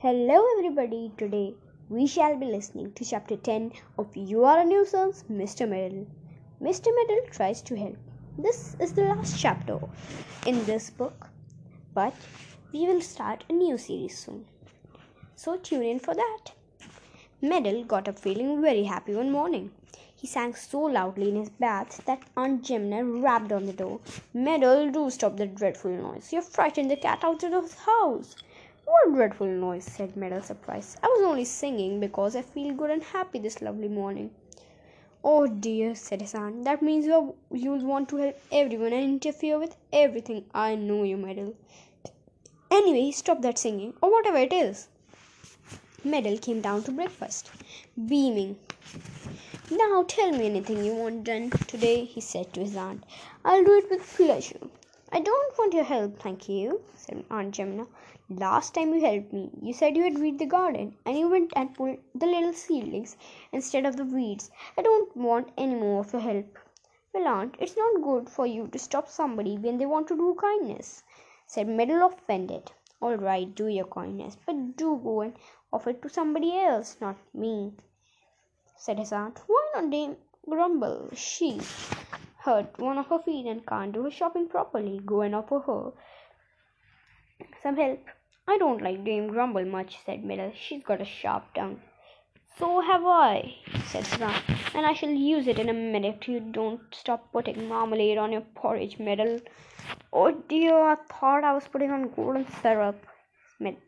Hello, everybody. Today we shall be listening to chapter 10 of You Are a Nuisance, Mr. Meddle. Mr. Meddle tries to help. This is the last chapter in this book, but we will start a new series soon. So tune in for that. Meddle got up feeling very happy one morning. He sang so loudly in his bath that Aunt Jemima rapped on the door. Meddle, do stop that dreadful noise. You've frightened the cat out of the house. What dreadful noise, said Meddle, surprised. I was only singing because I feel good and happy this lovely morning. Oh dear, said his aunt. That means you you'll want to help everyone and interfere with everything. I know you, Meddle. Anyway, stop that singing, or whatever it is. Meddle came down to breakfast, beaming. Now tell me anything you want done today, he said to his aunt. I'll do it with pleasure. I don't want your help, thank you, said Aunt Jemima. Last time you helped me, you said you had weed the garden, and you went and pulled the little seedlings instead of the weeds. I don't want any more of your help. Well, Aunt, it's not good for you to stop somebody when they want to do kindness, said Meddle offended. All right, do your kindness, but do go and offer it to somebody else, not me, said his aunt. Why not Dame Grumble? She hurt one of her feet and can't do her shopping properly. Go and offer her some help. I don't like Dame Grumble much, said Meddle. She's got a sharp tongue. So have I, said his and I shall use it in a minute you don't stop putting marmalade on your porridge, Meddle. Oh dear, I thought I was putting on golden syrup,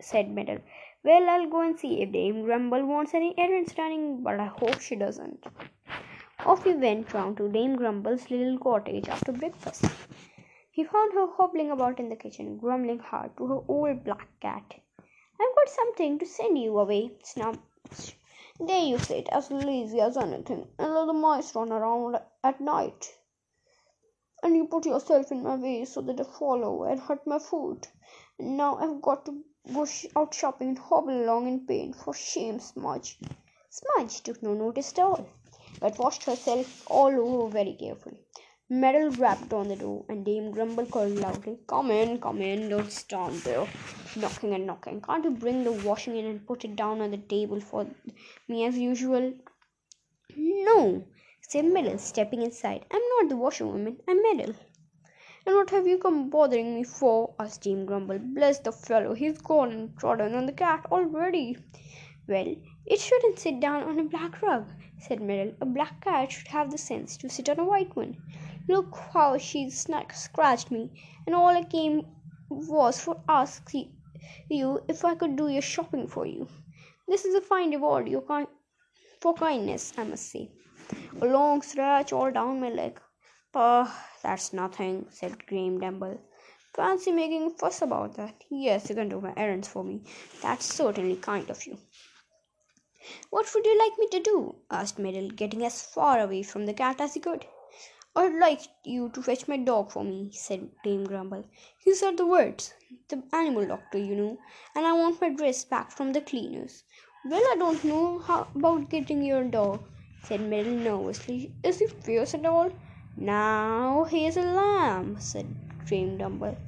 said Meddle. Well, I'll go and see if Dame Grumble wants any errands running, but I hope she doesn't. Off he went round to Dame Grumble's little cottage after breakfast. He found her hobbling about in the kitchen, grumbling hard to her old black cat. I've got something to send you away, snapped there you sit as lazy as anything and let the mice run around at night. And you put yourself in my way so that I follow and hurt my foot. And now I've got to go out shopping and hobble along in pain. For shame, Smudge. Smudge took no notice at all, but washed herself all over very carefully. Meddle rapped on the door, and Dame Grumble called loudly, Come in, come in, don't stand there, knocking and knocking. Can't you bring the washing in and put it down on the table for me as usual? No, said Meddle, stepping inside. I'm not the washerwoman, I'm Meddle. And what have you come bothering me for? asked Dame Grumble. Bless the fellow, he's gone and trodden on the cat already. Well, it shouldn't sit down on a black rug, said Meddle. A black cat should have the sense to sit on a white one. Look how she scratched me, and all I came was for ask you if I could do your shopping for you. This is a fine reward for kindness, I must say. A long scratch all down my leg. Ah, that's nothing, said Dame Grumble. Fancy making a fuss about that. Yes, you can do my errands for me. That's certainly kind of you. What would you like me to do? asked Meddle, getting as far away from the cat as he could. I'd like you to fetch my dog for me, said Dame Grumble. He said the words, the animal doctor, you know, and I want my dress back from the cleaners. Well, I don't know how about getting your dog, said Meddle nervously. Is he fierce at all? Now he's a lamb, said Dame Grumble.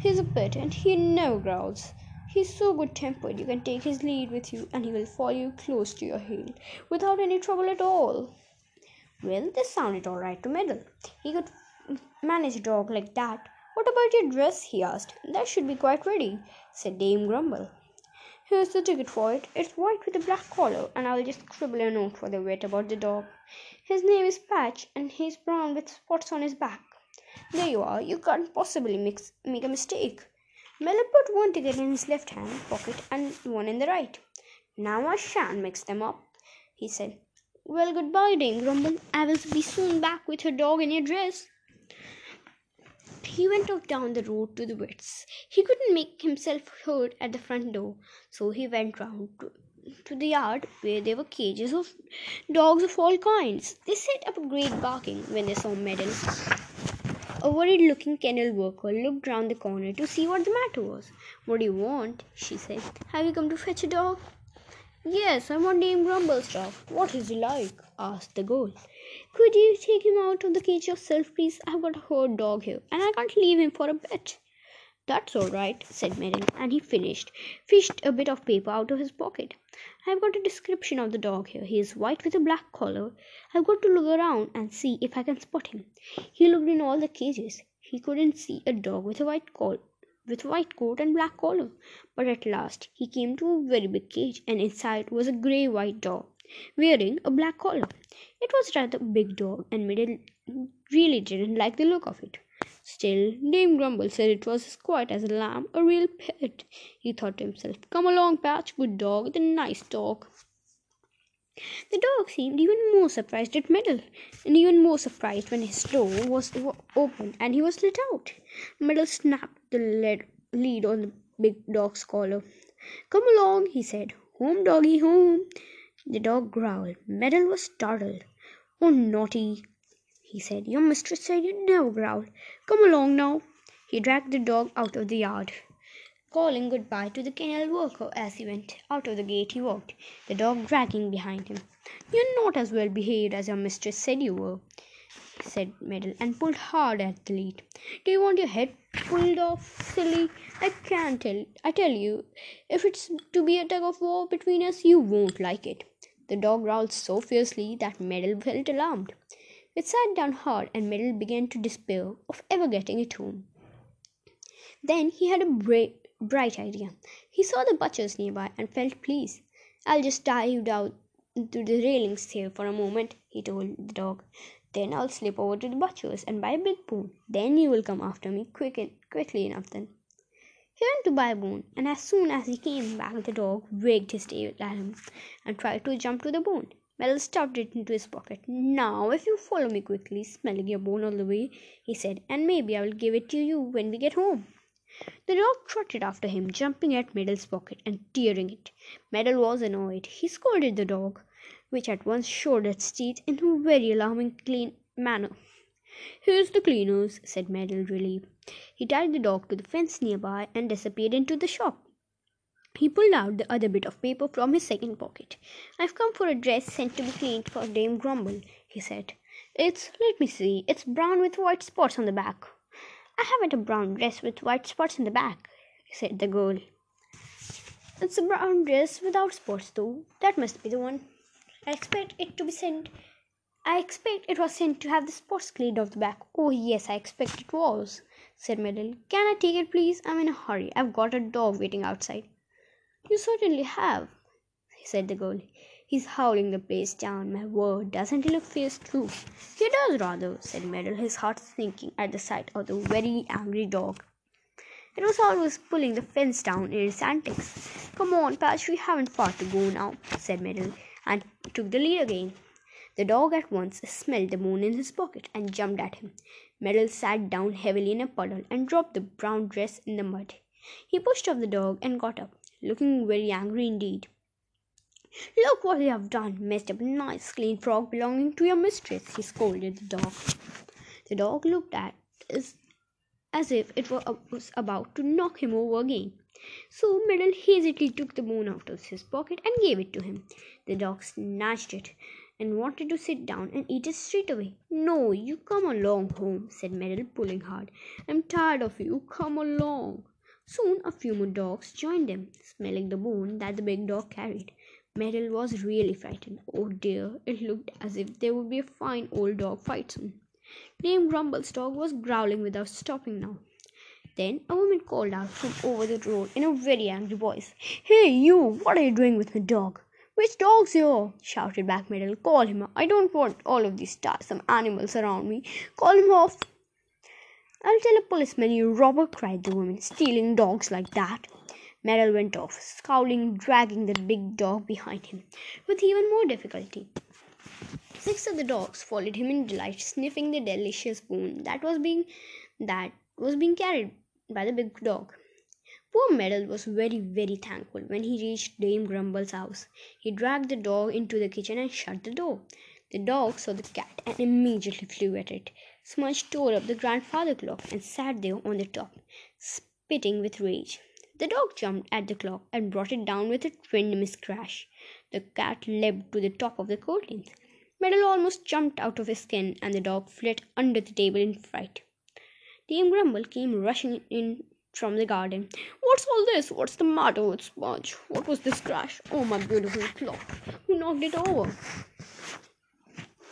He's a pet, and he never growls. He's so good tempered you can take his lead with you, and he will follow you close to your heel without any trouble at all. Well, this sounded all right to Meddle. He could manage a dog like that. What about your dress? he asked. That should be quite ready, said Dame Grumble. Here's the ticket for it. It's white with a black collar, and I'll just scribble a note for the vet about the dog. His name is Patch, and he's brown with spots on his back. There you are. You can't possibly mix, make a mistake. Meddle put one ticket in his left hand pocket and one in the right. Now I shan't mix them up, he said. Well, goodbye, Dame Grumble. I will be soon back with your dog and your dress. He went off down the road to the woods. He couldn't make himself heard at the front door, so he went round to, to the yard where there were cages of dogs of all kinds. They set up a great barking when they saw Meddle. A worried looking kennel worker looked round the corner to see what the matter was. What do you want? she said. Have you come to fetch a dog? Yes, I want Dame Grumble's dog. What is he like? asked the girl. Could you take him out of the cage yourself, please? I've got a herd dog here, and I can't leave him for a bit. That's all right, said Meddle, and he finished, fished a bit of paper out of his pocket. I've got a description of the dog here. He is white with a black collar. I've got to look around and see if I can spot him. He looked in all the cages. He couldn't see a dog with a white collar with white coat and black collar. But at last he came to a very big cage, and inside was a grey white dog, wearing a black collar. It was rather a big dog, and Meddle really didn't like the look of it. Still, Dame Grumble said it was as quiet as a lamb, a real pet. He thought to himself, Come along, Patch, good dog, a nice dog. The dog seemed even more surprised at Meddle, and even more surprised when his door was opened and he was let out. Meddle snapped the lead, lead on the big dog's collar. Come along, he said. Home, doggy, home. The dog growled. Meddle was startled. Oh, naughty, he said. Your mistress said you'd never growl. Come along now. He dragged the dog out of the yard. Calling good-bye to the kennel worker as he went out of the gate, he walked, the dog dragging behind him. You're not as well behaved as your mistress said you were, said Meddle, and pulled hard at the lead. Do you want your head pulled off, silly? I can't tell. I tell you, if it's to be a tug of war between us, you won't like it. The dog growled so fiercely that Meddle felt alarmed. It sat down hard, and Meddle began to despair of ever getting it home. Then he had a break bright idea. He saw the butchers nearby and felt pleased. I'll just dive down to the railings here for a moment, he told the dog. Then I'll slip over to the butcher's and buy a big bone. Then you will come after me quick and quickly enough then. He went to buy a bone, and as soon as he came back, the dog wagged his tail at him and tried to jump to the bone. Meddle stuffed it into his pocket. Now, if you follow me quickly, smelling your bone all the way, he said, and maybe I will give it to you when we get home. The dog trotted after him, jumping at Meddle's pocket and tearing it. Meddle was annoyed. He scolded the dog, which at once showed its teeth in a very alarming clean manner. Here's the cleaners, said Meddle, relieved. He tied the dog to the fence nearby and disappeared into the shop. He pulled out the other bit of paper from his second pocket. I've come for a dress sent to be cleaned for Dame Grumble, he said. It's, let me see, it's brown with white spots on the back. I haven't a brown dress with white spots in the back, said the girl. It's a brown dress without spots, though. That must be the one. I expect it to be sent. I expect it was sent to have the spots cleaned off the back. Oh, yes, I expect it was, said Meddle. Can I take it, please? I'm in a hurry. I've got a dog waiting outside. You certainly have, said the girl. He's howling the place down, my word. Doesn't he look fierce too? He does rather, said Meddle, his heart sinking at the sight of the very angry dog. It was always pulling the fence down in its antics. Come on, Patch, we haven't far to go now, said Meddle, and took the lead again. The dog at once smelled the moon in his pocket and jumped at him. Meddle sat down heavily in a puddle and dropped the brown dress in the mud. He pushed off the dog and got up, looking very angry indeed. Look what you have done, messed up a nice clean frog belonging to your mistress, he scolded the dog. The dog looked at as, as if it was about to knock him over again. So Meddle hastily took the bone out of his pocket and gave it to him. The dog snatched it and wanted to sit down and eat it straight away. No, you come along home, said Meddle, pulling hard. I'm tired of you. Come along. Soon a few more dogs joined them, smelling the bone that the big dog carried. Meddle was really frightened. Oh dear, it looked as if there would be a fine old dog fight soon. Dame Grumble's dog was growling without stopping now. Then a woman called out from over the road in a very angry voice, Hey, you, what are you doing with my dog? Which dog's here? shouted back Meddle. Call him. I don't want all of these tiresome animals around me. Call him off. I'll tell a policeman, you robber, cried the woman. Stealing dogs like that. Meddle went off, scowling, dragging the big dog behind him with even more difficulty. Six of the dogs followed him in delight, sniffing the delicious bone that was being that was being carried by the big dog. Poor Meddle was very, very thankful when he reached Dame Grumble's house. He dragged the dog into the kitchen and shut the door. The dog saw the cat and immediately flew at it. Smudge tore up the grandfather clock and sat there on the top, spitting with rage. The dog jumped at the clock and brought it down with a tremendous crash. The cat leaped to the top of the curtains. Meddle almost jumped out of his skin, and the dog fled under the table in fright. Dame Grumble came rushing in from the garden. What's all this? What's the matter with Sponge? What was this crash? Oh, my beautiful clock. Who knocked it over?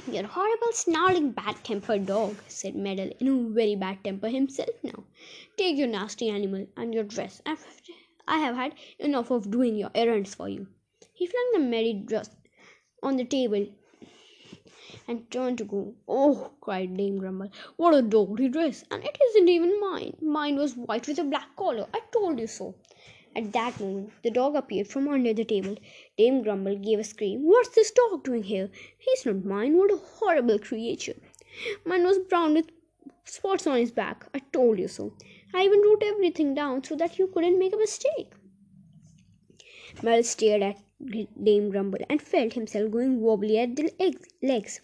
You're a horrible, snarling, bad tempered dog, said Meddle, in a very bad temper himself now. Take your nasty animal and your dress. I have had enough of doing your errands for you. He flung the merry dress on the table and turned to go. Oh, cried Dame Grumble, what a dirty dress! And it isn't even mine. Mine was white with a black collar. I told you so. At that moment, the dog appeared from under the table. Dame Grumble gave a scream. What's this dog doing here? He's not mine. What a horrible creature. Mine was brown with spots on his back. I told you so. I even wrote everything down so that you couldn't make a mistake. Meddle stared at Dame Grumble and felt himself going wobbly at the legs.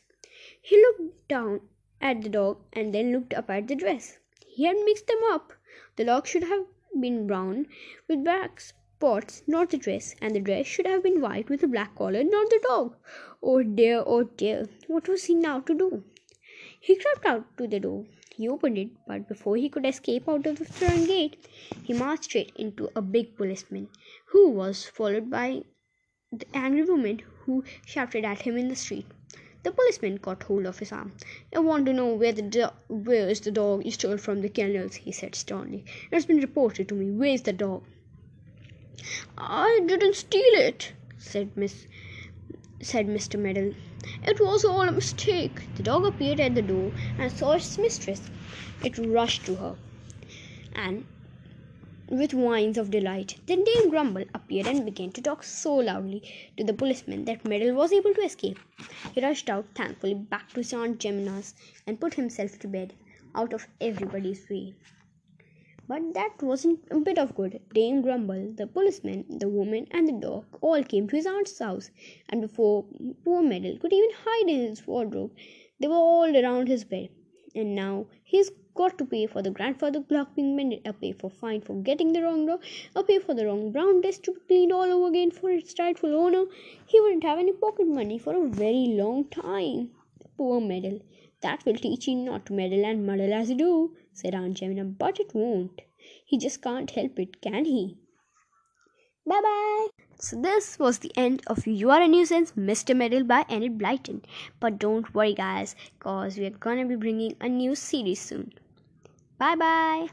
He looked down at the dog and then looked up at the dress. He had mixed them up. The dog should have been brown with black spots, not the dress, and the dress should have been white with a black collar, not the dog. Oh dear, oh dear, what was he now to do? He crept out to the door. He opened it, but before he could escape out of the front gate, he marched straight into a big policeman, who was followed by the angry woman who shouted at him in the street. The policeman caught hold of his arm. "I want to know where the where is the dog you stole from the kennels," he said sternly. "It's been reported to me. Where's the dog?" "I didn't steal it," said Miss said Mr. Meddle. "It was all a mistake." The dog appeared at the door and saw its mistress. It rushed to her, and with whines of delight. Then Dame Grumble appeared and began to talk so loudly to the policeman that Meddle was able to escape. He rushed out thankfully back to his Aunt Jemima's and put himself to bed, out of everybody's way. But that wasn't a bit of good. Dame Grumble, the policeman, the woman, and the dog all came to his aunt's house, and before poor Meddle could even hide in his wardrobe, they were all around his bed. And now he's got to pay for the grandfather clock being mended, a pay for fine for getting the wrong door, a pay for the wrong brown desk to be cleaned all over again for its rightful owner. He wouldn't have any pocket money for a very long time. Poor Meddle. That will teach him not to meddle and muddle as you do, said Aunt Jemima, but it won't. He just can't help it, can he? Bye bye. So this was the end of You Are a Nuisance, Mr. Meddle by Enid Blyton. But don't worry guys, cause we are gonna be bringing a new series soon. Bye bye.